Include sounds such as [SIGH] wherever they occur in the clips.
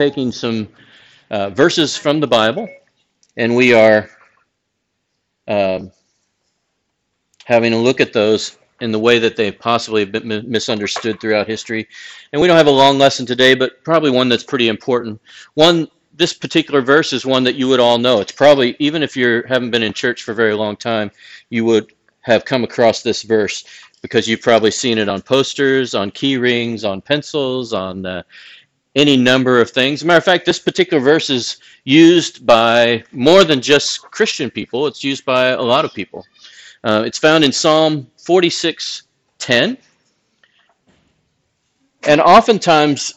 taking some uh, verses from the Bible, and we are um, having a look at those in the way that they possibly have been misunderstood throughout history. And we don't have a long lesson today, but probably one that's pretty important. One, this particular verse is one that you would all know. It's probably, even if you haven't been in church for a very long time, you would have come across this verse because you've probably seen it on posters, on key rings, on pencils, on uh, any number of things. Matter of fact, this particular verse is used by more than just Christian people, it's used by a lot of people. Uh, it's found in Psalm 46:10. And oftentimes,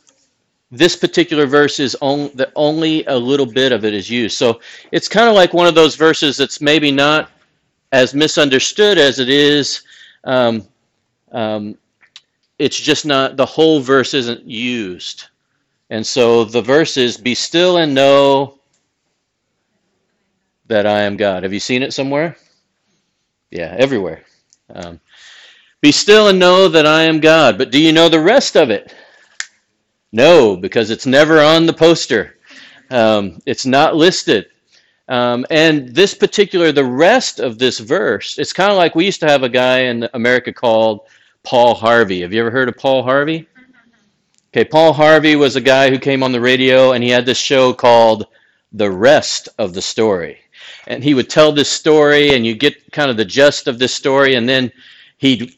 this particular verse is only, that only a little bit of it is used. So it's kind of like one of those verses that's maybe not as misunderstood as it is. Um, um, it's just not, the whole verse isn't used. And so the verse is Be still and know that I am God. Have you seen it somewhere? Yeah, everywhere. Um, Be still and know that I am God. But do you know the rest of it? No, because it's never on the poster. Um, it's not listed. Um, and this particular, the rest of this verse, it's kind of like we used to have a guy in America called Paul Harvey. Have you ever heard of Paul Harvey? Okay, Paul Harvey was a guy who came on the radio and he had this show called The Rest of the Story. And he would tell this story and you get kind of the gist of this story and then he'd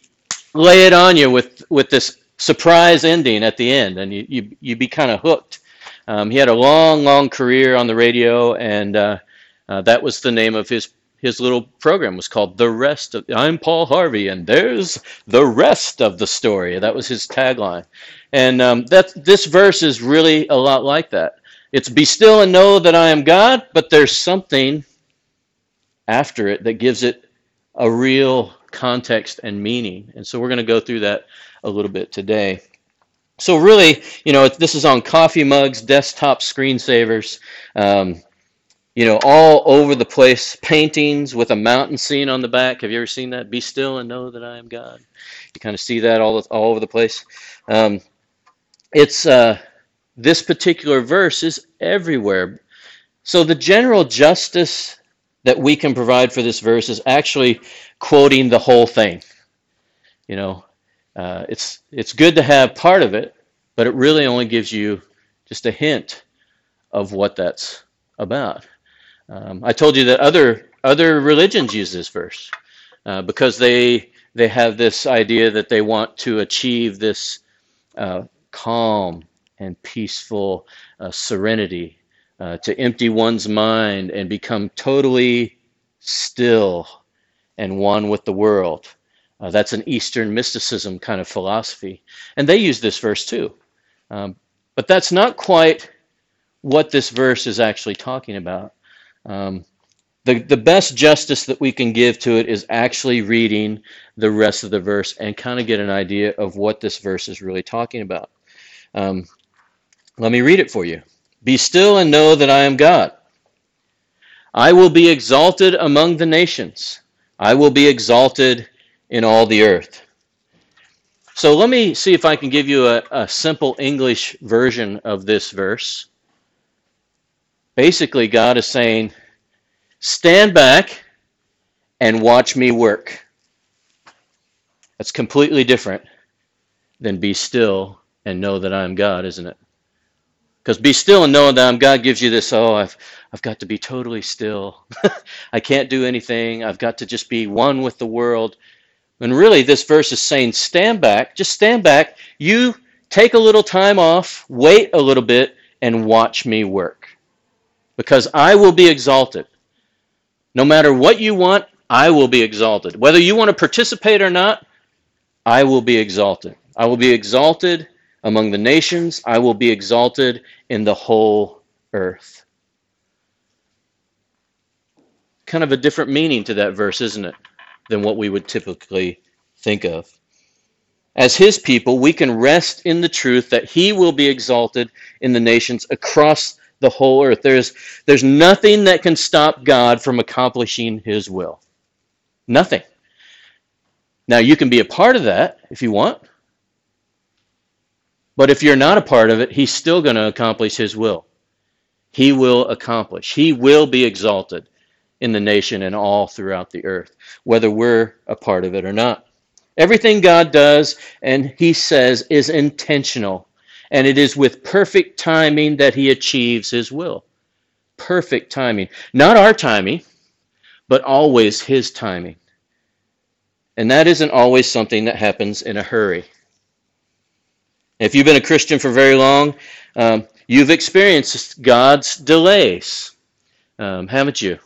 lay it on you with, with this surprise ending at the end and you, you, you'd be kind of hooked. Um, he had a long, long career on the radio and uh, uh, that was the name of his his little program was called The Rest of I'm Paul Harvey and there's the rest of the story. That was his tagline. And um, that this verse is really a lot like that. It's be still and know that I am God, but there's something after it that gives it a real context and meaning. And so we're going to go through that a little bit today. So really, you know, this is on coffee mugs, desktop screensavers. Um, you know, all over the place, paintings with a mountain scene on the back. Have you ever seen that? Be still and know that I am God. You kind of see that all, all over the place. Um, it's uh, this particular verse is everywhere. So the general justice that we can provide for this verse is actually quoting the whole thing. You know, uh, it's it's good to have part of it, but it really only gives you just a hint of what that's about. Um, I told you that other other religions use this verse uh, because they they have this idea that they want to achieve this uh, calm and peaceful uh, serenity, uh, to empty one's mind and become totally still and one with the world. Uh, that's an Eastern mysticism kind of philosophy, and they use this verse too. Um, but that's not quite what this verse is actually talking about. Um, the, the best justice that we can give to it is actually reading the rest of the verse and kind of get an idea of what this verse is really talking about. Um, let me read it for you. Be still and know that I am God. I will be exalted among the nations. I will be exalted in all the earth. So let me see if I can give you a, a simple English version of this verse. Basically, God is saying, stand back and watch me work. That's completely different than be still and know that I am God, isn't it? Because be still and know that I'm God gives you this, oh, I've, I've got to be totally still. [LAUGHS] I can't do anything. I've got to just be one with the world. And really, this verse is saying, stand back, just stand back. You take a little time off, wait a little bit, and watch me work because I will be exalted. No matter what you want, I will be exalted. Whether you want to participate or not, I will be exalted. I will be exalted among the nations. I will be exalted in the whole earth. Kind of a different meaning to that verse, isn't it? Than what we would typically think of. As his people, we can rest in the truth that he will be exalted in the nations across the whole earth. There's, there's nothing that can stop God from accomplishing his will. Nothing. Now, you can be a part of that if you want. But if you're not a part of it, he's still going to accomplish his will. He will accomplish. He will be exalted in the nation and all throughout the earth, whether we're a part of it or not. Everything God does and he says is intentional, and it is with perfect timing that he achieves his will. Perfect timing. Not our timing, but always his timing. And that isn't always something that happens in a hurry. If you've been a Christian for very long, um, you've experienced God's delays, um, haven't you?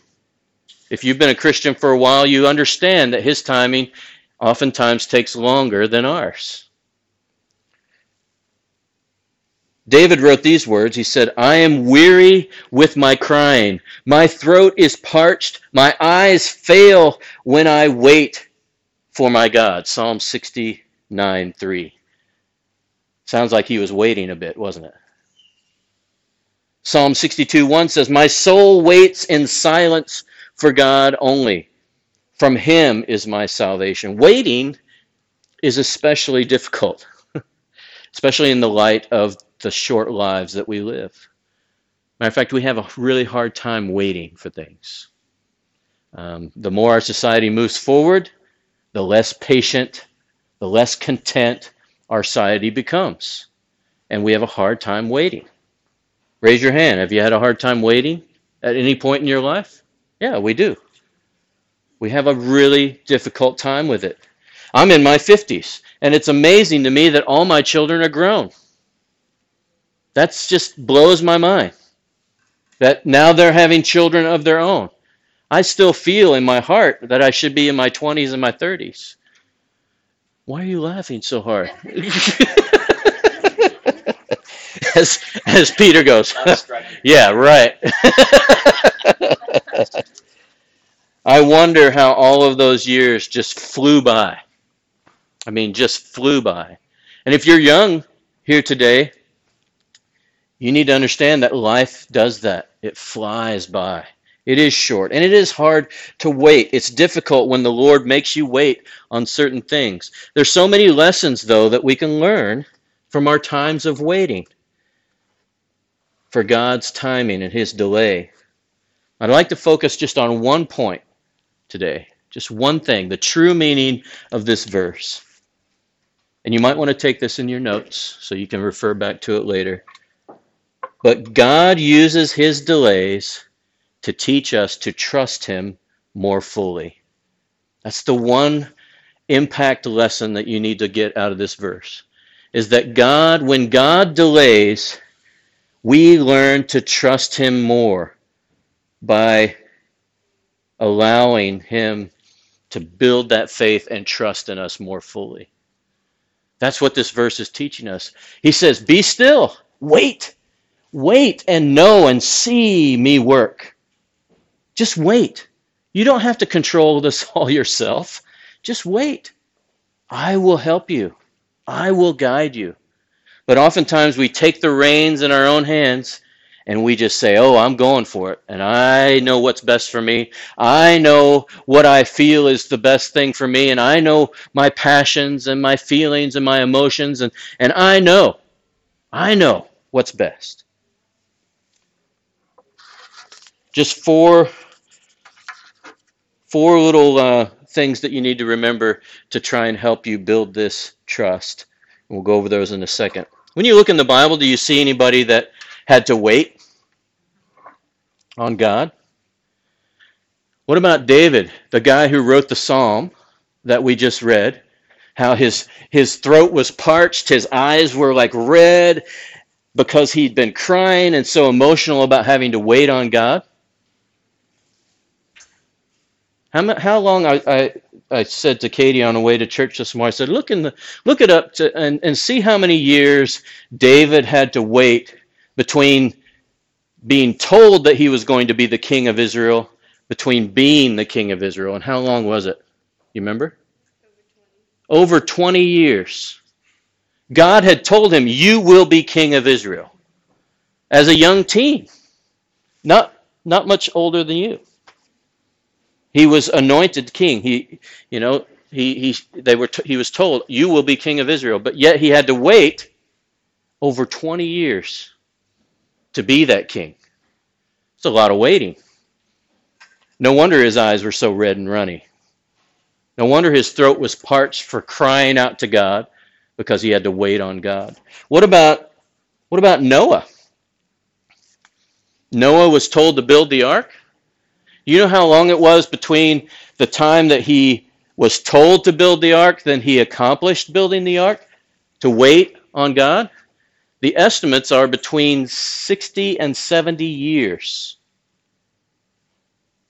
If you've been a Christian for a while, you understand that His timing oftentimes takes longer than ours. David wrote these words. He said, I am weary with my crying. My throat is parched. My eyes fail when I wait for my God. Psalm 69 3. Sounds like he was waiting a bit, wasn't it? Psalm 62 1 says, My soul waits in silence for God only. From him is my salvation. Waiting is especially difficult, [LAUGHS] especially in the light of the short lives that we live. Matter of fact, we have a really hard time waiting for things. Um, the more our society moves forward, the less patient, the less content, our society becomes. And we have a hard time waiting. Raise your hand. Have you had a hard time waiting at any point in your life? Yeah, we do. We have a really difficult time with it. I'm in my 50s, and it's amazing to me that all my children are grown. That just blows my mind. That now they're having children of their own. I still feel in my heart that I should be in my 20s and my 30s. Why are you laughing so hard? [LAUGHS] as as Peter goes, [LAUGHS] yeah, right. [LAUGHS] I wonder how all of those years just flew by. I mean, just flew by. And if you're young here today, you need to understand that life does that. It flies by. It is short and it is hard to wait. It's difficult when the Lord makes you wait on certain things. There's so many lessons though that we can learn from our times of waiting for God's timing and his delay. I'd like to focus just on one point today. Just one thing, the true meaning of this verse. And you might want to take this in your notes so you can refer back to it later. But God uses his delays to teach us to trust Him more fully. That's the one impact lesson that you need to get out of this verse. Is that God, when God delays, we learn to trust Him more by allowing Him to build that faith and trust in us more fully. That's what this verse is teaching us. He says, Be still, wait, wait and know and see me work. Just wait. You don't have to control this [LAUGHS] all yourself. Just wait. I will help you. I will guide you. But oftentimes we take the reins in our own hands and we just say, Oh, I'm going for it. And I know what's best for me. I know what I feel is the best thing for me. And I know my passions and my feelings and my emotions. And, and I know, I know what's best. Just four four little uh, things that you need to remember to try and help you build this trust. We'll go over those in a second. When you look in the Bible, do you see anybody that had to wait on God? What about David, the guy who wrote the psalm that we just read? How his his throat was parched, his eyes were like red because he'd been crying and so emotional about having to wait on God. How, how long I, I, I said to Katie on the way to church this morning, I said, look in the look it up to, and, and see how many years David had to wait between being told that he was going to be the king of Israel, between being the king of Israel, and how long was it? You remember? Over 20 years. God had told him, You will be king of Israel. As a young teen. Not not much older than you. He was anointed king. He, you know, he, he, they were t- he was told, you will be king of Israel. But yet he had to wait over 20 years to be that king. It's a lot of waiting. No wonder his eyes were so red and runny. No wonder his throat was parched for crying out to God because he had to wait on God. What about what about Noah? Noah was told to build the ark. You know how long it was between the time that he was told to build the ark then he accomplished building the ark to wait on God? The estimates are between 60 and 70 years.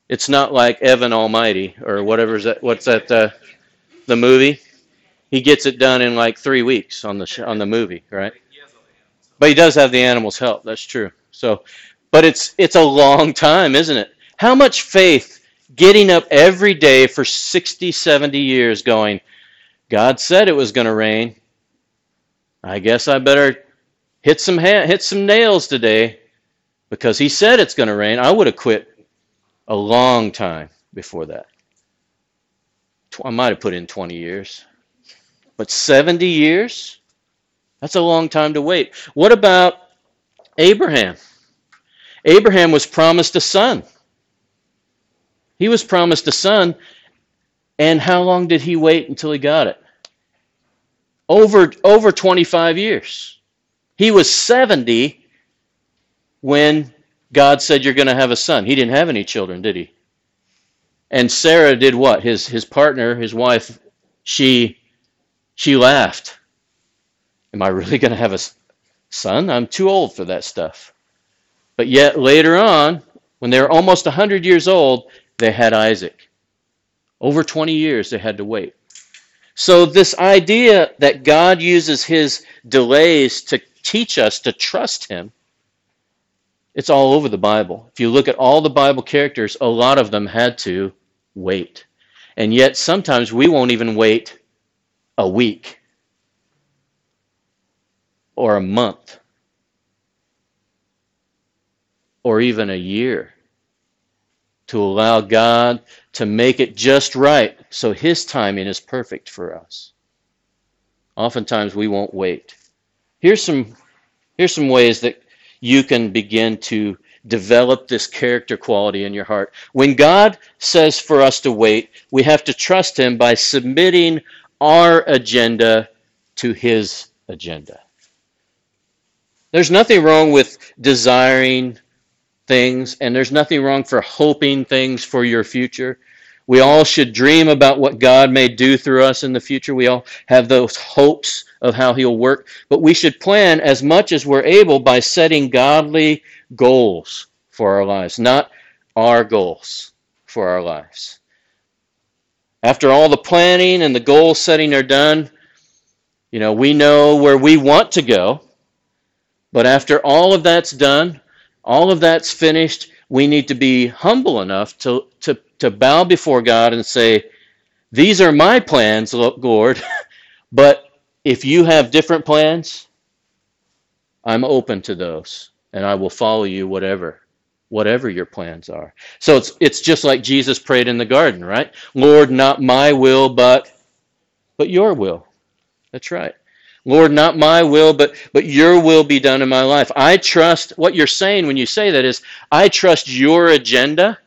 It's not like Evan Almighty or whatever's that. What's that? Uh, the movie. He gets it done in like three weeks on the sh- on the movie, right? But he does have the animals' help. That's true. So, but it's it's a long time, isn't it? How much faith getting up every day for 60, 70 years going, God said it was going to rain. I guess I better hit some ha- hit some nails today because he said it's going to rain. I would have quit a long time before that. I might have put in 20 years. But 70 years? That's a long time to wait. What about Abraham? Abraham was promised a son. He was promised a son, and how long did he wait until he got it? Over, over 25 years. He was 70 when God said you're going to have a son. He didn't have any children, did he? And Sarah did what? His his partner, his wife, she she laughed. Am I really going to have a son? I'm too old for that stuff. But yet later on, when they were almost 100 years old, they had Isaac. Over 20 years they had to wait. So this idea that God uses his delays to teach us to trust him it's all over the Bible. If you look at all the Bible characters, a lot of them had to wait. And yet sometimes we won't even wait a week or a month or even a year to allow God to make it just right so His timing is perfect for us. Oftentimes we won't wait. Here's some, here's some ways that you can begin to develop this character quality in your heart. When God says for us to wait, we have to trust Him by submitting our agenda to His agenda. There's nothing wrong with desiring things, and there's nothing wrong for hoping things for your future. We all should dream about what God may do through us in the future. We all have those hopes of how He'll work. But we should plan as much as we're able by setting godly goals for our lives, not our goals for our lives. After all the planning and the goal setting are done, you know, we know where we want to go. But after all of that's done, all of that's finished, we need to be humble enough to, to, to bow before God and say, These are my plans, Lord, [LAUGHS] but if you have different plans, I'm open to those and I will follow you whatever whatever your plans are. So it's it's just like Jesus prayed in the garden, right? Lord, not my will but but your will. That's right. Lord, not my will, but but your will be done in my life. I trust what you're saying when you say that is I trust your agenda.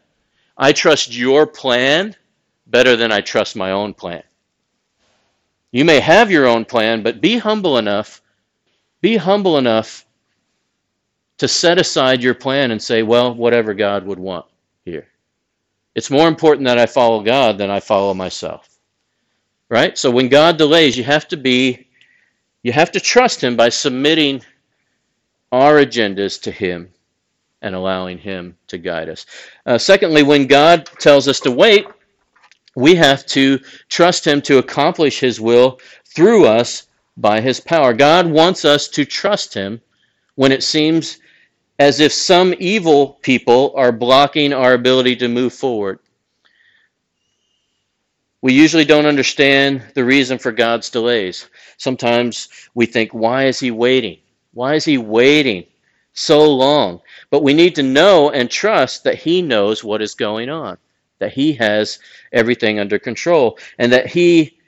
I trust your plan better than I trust my own plan. You may have your own plan, but be humble enough, be humble enough to set aside your plan and say, well, whatever God would want here. It's more important that I follow God than I follow myself. Right? So when God delays, you have to be you have to trust him by submitting our agendas to him and allowing him to guide us. Uh, secondly, when God tells us to wait, we have to trust Him to accomplish His will through us by His power. God wants us to trust Him when it seems as if some evil people are blocking our ability to move forward. We usually don't understand the reason for God's delays. Sometimes we think, why is He waiting? Why is He waiting so long? But we need to know and trust that He knows what is going on that he has everything under control, and that he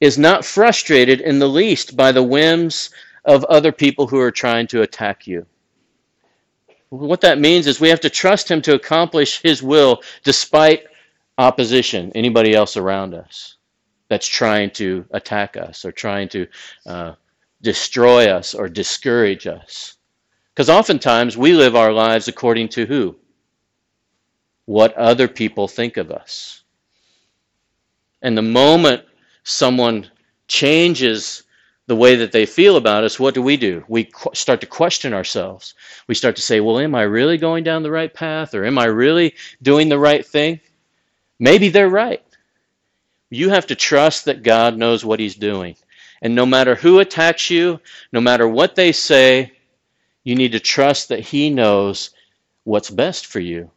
is not frustrated in the least by the whims of other people who are trying to attack you. What that means is we have to trust Him to accomplish His will despite opposition, anybody else around us that's trying to attack us or trying to uh, destroy us or discourage us. Because oftentimes we live our lives according to who? What other people think of us. And the moment someone changes the way that they feel about us, what do we do? We qu- start to question ourselves. We start to say, well, am I really going down the right path? Or am I really doing the right thing? Maybe they're right. You have to trust that God knows what He's doing. And no matter who attacks you, no matter what they say, you need to trust that He knows what's best for you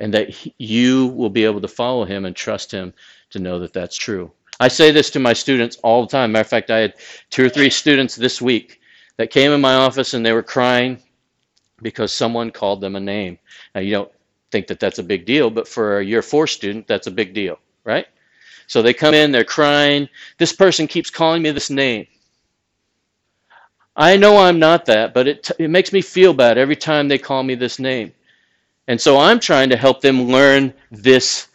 and that you will be able to follow Him and trust Him to know that that's true. I say this to my students all the time. Matter of fact, I had two or three students this week that came in my office and they were crying because someone called them a name. Now, you don't think that that's a big deal, but for a year four student, that's a big deal, right? So they come in, they're crying. This person keeps calling me this name. I know I'm not that, but it, it makes me feel bad every time they call me this name. And so I'm trying to help them learn this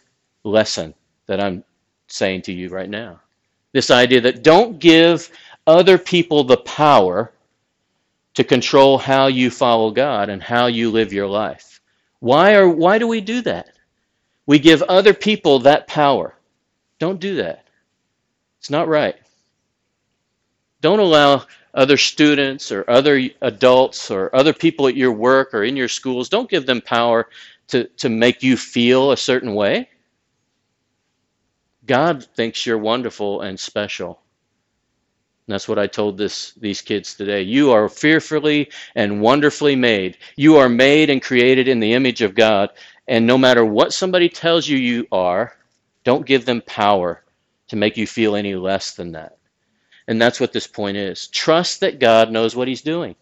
lesson that I'm saying to you right now. This idea that don't give other people the power to control how you follow God and how you live your life. Why are why do we do that? We give other people that power. Don't do that. It's not right. Don't allow other students or other adults or other people at your work or in your schools, don't give them power to, to make you feel a certain way. God thinks you're wonderful and special. And that's what I told this, these kids today. You are fearfully and wonderfully made. You are made and created in the image of God. And no matter what somebody tells you you are, don't give them power to make you feel any less than that. And that's what this point is. Trust that God knows what He's doing.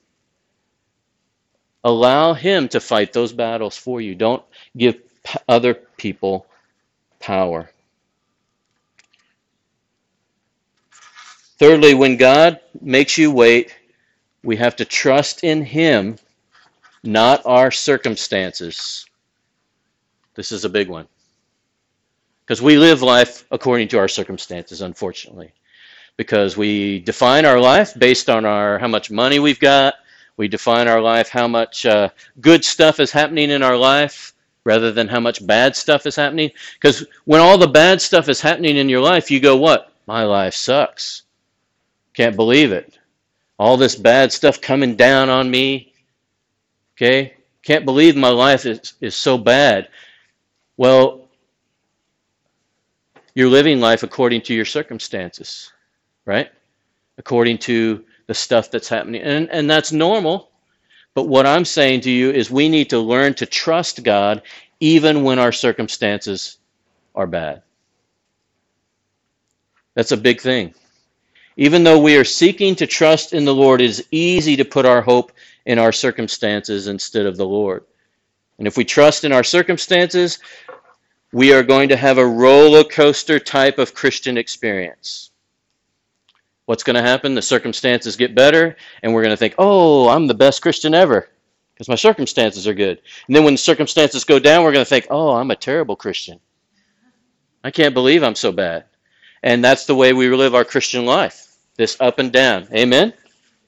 Allow Him to fight those battles for you. Don't give other people power. Thirdly, when God makes you wait, we have to trust in Him, not our circumstances. This is a big one. Because we live life according to our circumstances, unfortunately because we define our life based on our how much money we've got. We define our life how much uh, good stuff is happening in our life rather than how much bad stuff is happening. Because when all the bad stuff is happening in your life, you go, "What? My life sucks. Can't believe it. All this bad stuff coming down on me. Okay, can't believe my life is is so bad." Well, you're living life according to your circumstances right? According to the stuff that's happening. And, and that's normal. But what I'm saying to you is we need to learn to trust God even when our circumstances are bad. That's a big thing. Even though we are seeking to trust in the Lord, it is easy to put our hope in our circumstances instead of the Lord. And if we trust in our circumstances, we are going to have a roller coaster type of Christian experience what's going to happen? The circumstances get better, and we're going to think, oh, I'm the best Christian ever because my circumstances are good. And then when the circumstances go down, we're going to think, oh, I'm a terrible Christian. I can't believe I'm so bad. And that's the way we live our Christian life this up and down. Amen?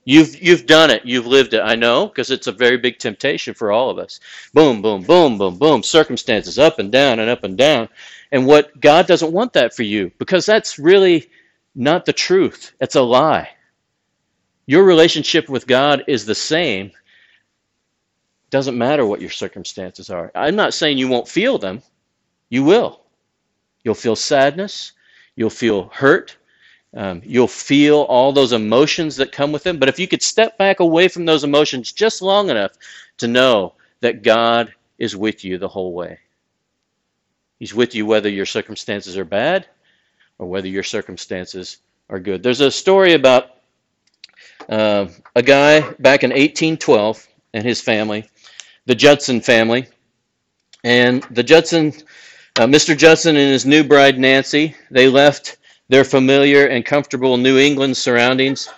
You've, you've done it. You've lived it. I know because it's a very big temptation for all of us. Boom, boom, boom, boom, boom. Circumstances up and down and up and down. And what God doesn't want that for you because that's really not the truth. It's a lie. Your relationship with God is the same. Doesn't matter what your circumstances are. I'm not saying you won't feel them. You will. You'll feel sadness. You'll feel hurt. Um, you'll feel all those emotions that come with them. But if you could step back away from those emotions just long enough to know that God is with you the whole way, He's with you whether your circumstances are bad or whether your circumstances are good. There's a story about uh, a guy back in 1812 and his family, the Judson family. And the Judson, uh, Mr. Judson and his new bride Nancy, they left their familiar and comfortable New England surroundings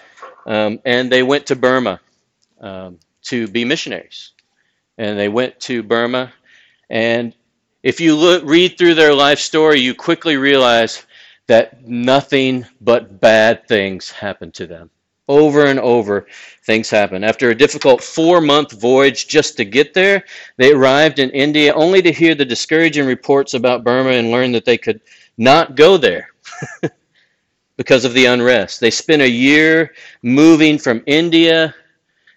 um, and they went to Burma um, to be missionaries. And they went to Burma, and if you look, read through their life story, you quickly realize that nothing but bad things happened to them. Over and over, things happen. After a difficult four month voyage just to get there, they arrived in India only to hear the discouraging reports about Burma and learn that they could not go there [LAUGHS] because of the unrest. They spent a year moving from India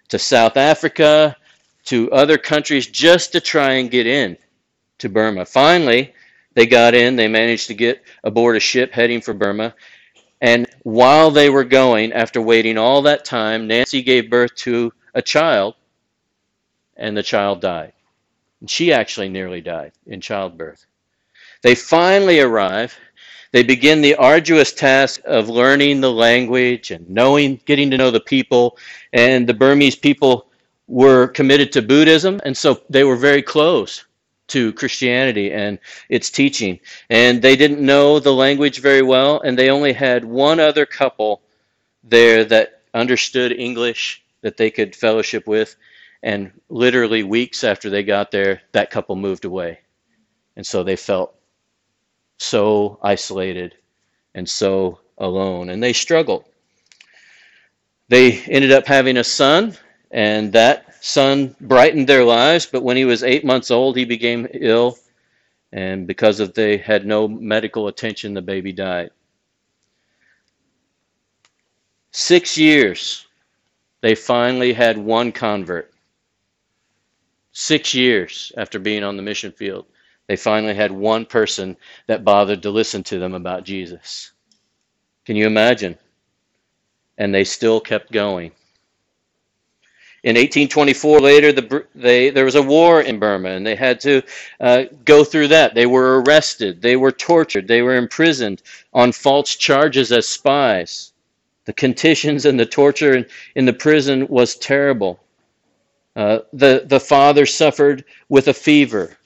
to South Africa to other countries just to try and get in to Burma. Finally, they got in, they managed to get aboard a ship heading for Burma. And while they were going, after waiting all that time, Nancy gave birth to a child, and the child died. And she actually nearly died in childbirth. They finally arrive. They begin the arduous task of learning the language and knowing, getting to know the people. And the Burmese people were committed to Buddhism, and so they were very close to Christianity and its teaching. And they didn't know the language very well, and they only had one other couple there that understood English that they could fellowship with. And literally weeks after they got there, that couple moved away. And so they felt so isolated and so alone. And they struggled. They ended up having a son, and that son brightened their lives, but when he was eight months old, he became ill, and because of they had no medical attention, the baby died. Six years, they finally had one convert. Six years after being on the mission field, they finally had one person that bothered to listen to them about Jesus. Can you imagine? And they still kept going. In 1824, later, the, they, there was a war in Burma, and they had to uh, go through that. They were arrested, they were tortured, they were imprisoned on false charges as spies. The conditions and the torture in, in the prison was terrible. Uh, the, the father suffered with a fever.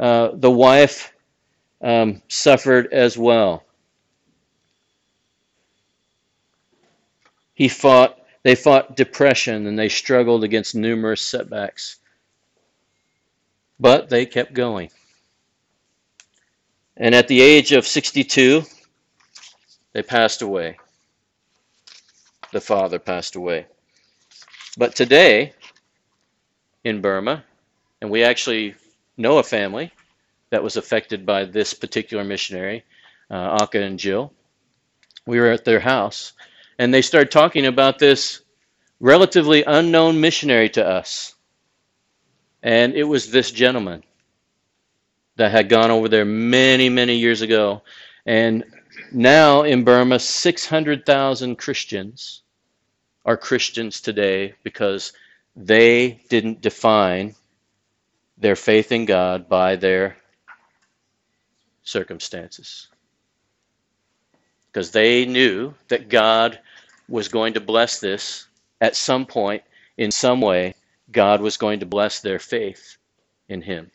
Uh, the wife um, suffered as well. He fought they fought depression and they struggled against numerous setbacks. But they kept going. And at the age of 62, they passed away. The father passed away. But today, in Burma, and we actually know a family that was affected by this particular missionary, uh, and Jill. We were at their house, and they started talking about this relatively unknown missionary to us. And it was this gentleman that had gone over there many, many years ago. And now in Burma, 600,000 Christians are Christians today because they didn't define their faith in God by their circumstances. Because they knew that God was going to bless this at some point, in some way. God was going to bless their faith in Him.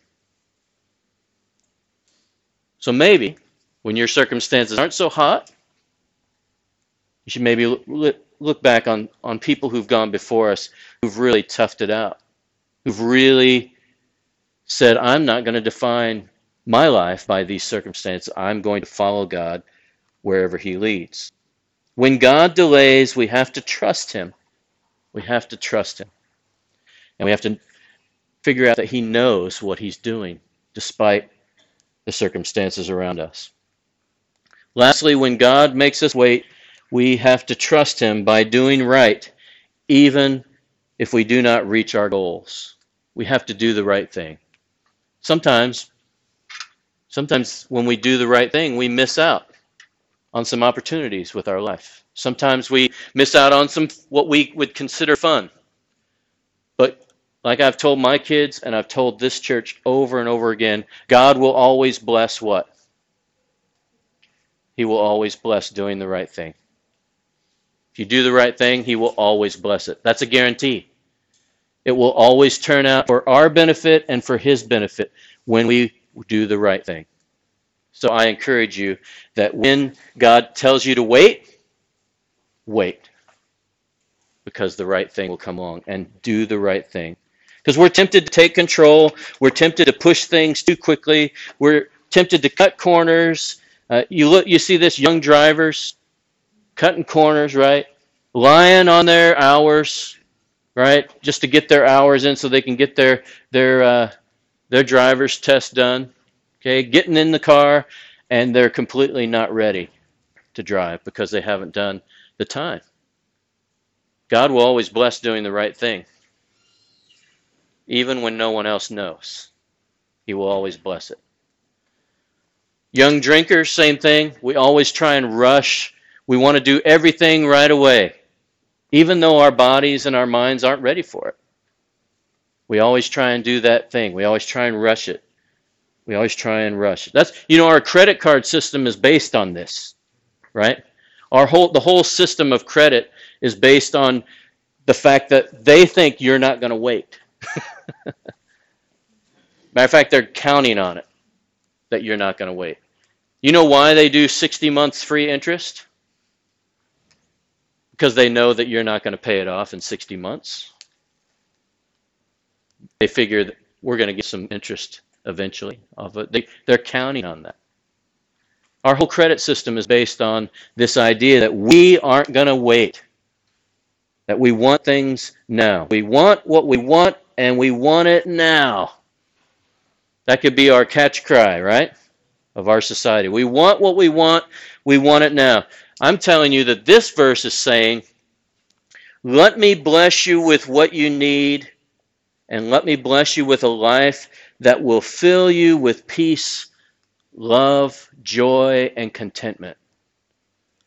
So maybe when your circumstances aren't so hot, you should maybe look back on, on people who've gone before us who've really toughed it out, who've really said, I'm not going to define my life by these circumstances. I'm going to follow God wherever He leads. When God delays, we have to trust Him. We have to trust Him. And we have to figure out that He knows what He's doing despite the circumstances around us. Lastly, when God makes us wait, we have to trust Him by doing right, even if we do not reach our goals. We have to do the right thing. Sometimes, sometimes when we do the right thing, we miss out on some opportunities with our life. Sometimes we miss out on some what we would consider fun. But like I've told my kids and I've told this church over and over again, God will always bless what? He will always bless doing the right thing. If you do the right thing, He will always bless it. That's a guarantee. It will always turn out for our benefit and for His benefit when we do the right thing. So I encourage you that when God tells you to wait, wait. because the right thing will come along and do the right thing. Because we're tempted to take control, we're tempted to push things too quickly, we're tempted to cut corners. Uh, you look, you see this young drivers cutting corners, right? Lying on their hours, right? Just to get their hours in so they can get their their uh, their driver's test done. Okay, getting in the car and they're completely not ready to drive because they haven't done the time. God will always bless doing the right thing. Even when no one else knows, He will always bless it. Young drinkers, same thing. We always try and rush. We want to do everything right away, even though our bodies and our minds aren't ready for it. We always try and do that thing. We always try and rush it. We always try and rush. It. That's you know our credit card system is based on this, right? Our whole the whole system of credit is based on the fact that they think you're not going to wait. [LAUGHS] Matter of fact, they're counting on it that you're not going to wait. You know why they do 60 months free interest? Because they know that you're not going to pay it off in 60 months. They figure that we're going to get some interest eventually of it. They, they're counting on that. Our whole credit system is based on this idea that we aren't going to wait, that we want things now. We want what we want, and we want it now. That could be our catch cry, right? Of our society. We want what we want, we want it now. I'm telling you that this verse is saying, Let me bless you with what you need, and let me bless you with a life that will fill you with peace, love, joy, and contentment.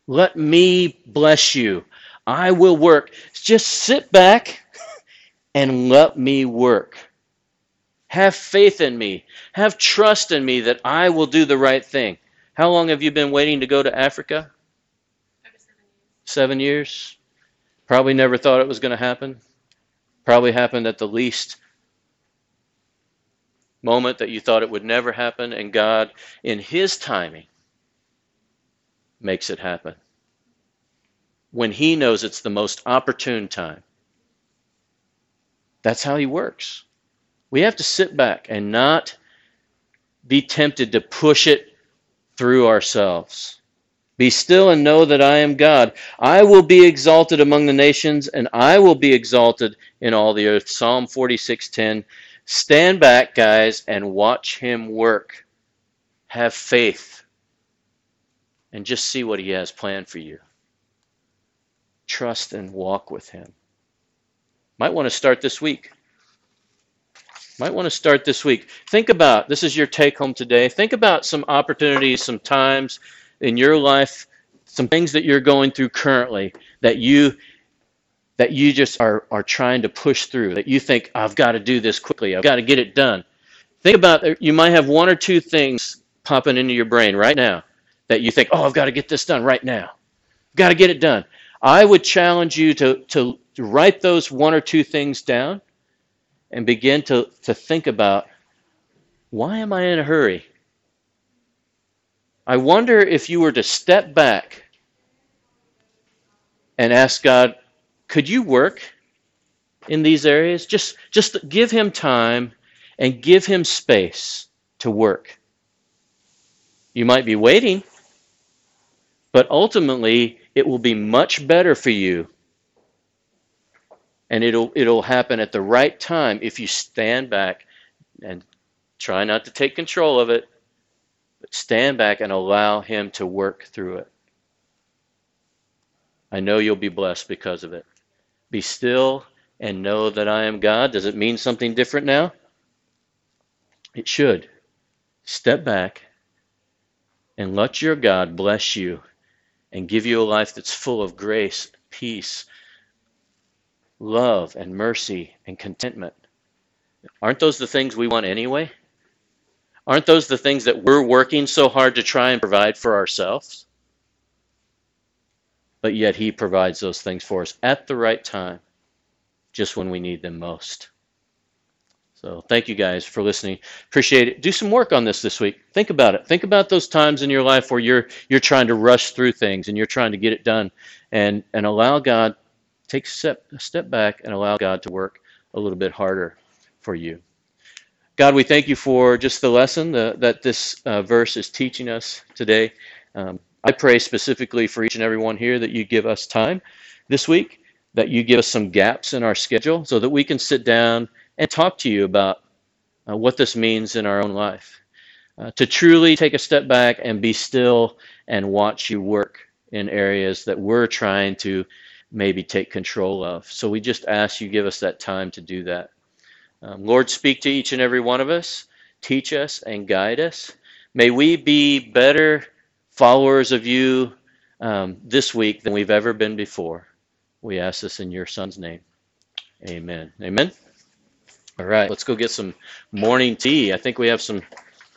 Let me bless you. I will work. Just sit back [LAUGHS] and let me work. Have faith in me. Have trust in me that I will do the right thing. How long have you been waiting to go to Africa? Seven years. Probably never thought it was going to happen. Probably happened at the least moment that you thought it would never happen, and God, in His timing, makes it happen. When He knows it's the most opportune time. That's how He works. We have to sit back and not be tempted to push it through ourselves. Be still and know that I am God. I will be exalted among the nations, and I will be exalted in all the earth. Psalm 46:10 Stand back, guys, and watch him work. Have faith. And just see what he has planned for you. Trust and walk with him. Might want to start this week. Might want to start this week. Think about this is your take home today. Think about some opportunities, some times in your life, some things that you're going through currently that you that you just are, are trying to push through, that you think, I've got to do this quickly, I've got to get it done. Think about uh, you might have one or two things popping into your brain right now that you think, oh, I've got to get this done right now. I've got to get it done. I would challenge you to, to write those one or two things down and begin to, to think about why am I in a hurry? I wonder if you were to step back and ask God, could you work in these areas? Just, just give him time and give him space to work. You might be waiting, but ultimately it will be much better for you. And it'll, it'll happen at the right time if you stand back and try not to take control of it, but stand back and allow him to work through it. I know you'll be blessed because of it. Be still and know that I am God. Does it mean something different now? It should. Step back and let your God bless you and give you a life that's full of grace, peace, love, and mercy and contentment. Aren't those the things we want anyway? Aren't those the things that we're working so hard to try and provide for ourselves? but yet He provides those things for us at the right time, just when we need them most. So thank you guys for listening. Appreciate it. Do some work on this this week. Think about it. Think about those times in your life where you're you're trying to rush through things and you're trying to get it done, and and allow God take a step, a step back and allow God to work a little bit harder for you. God, we thank you for just the lesson the, that this uh, verse is teaching us today. Um, I pray specifically for each and every one here that you give us time this week, that you give us some gaps in our schedule so that we can sit down and talk to you about uh, what this means in our own life. Uh, to truly take a step back and be still and watch you work in areas that we're trying to maybe take control of. So we just ask you give us that time to do that. Um, Lord, speak to each and every one of us, teach us and guide us. May we be better followers of you um, this week than we've ever been before. We ask this in your son's name. Amen. Amen. All right, let's go get some morning tea. I think we have some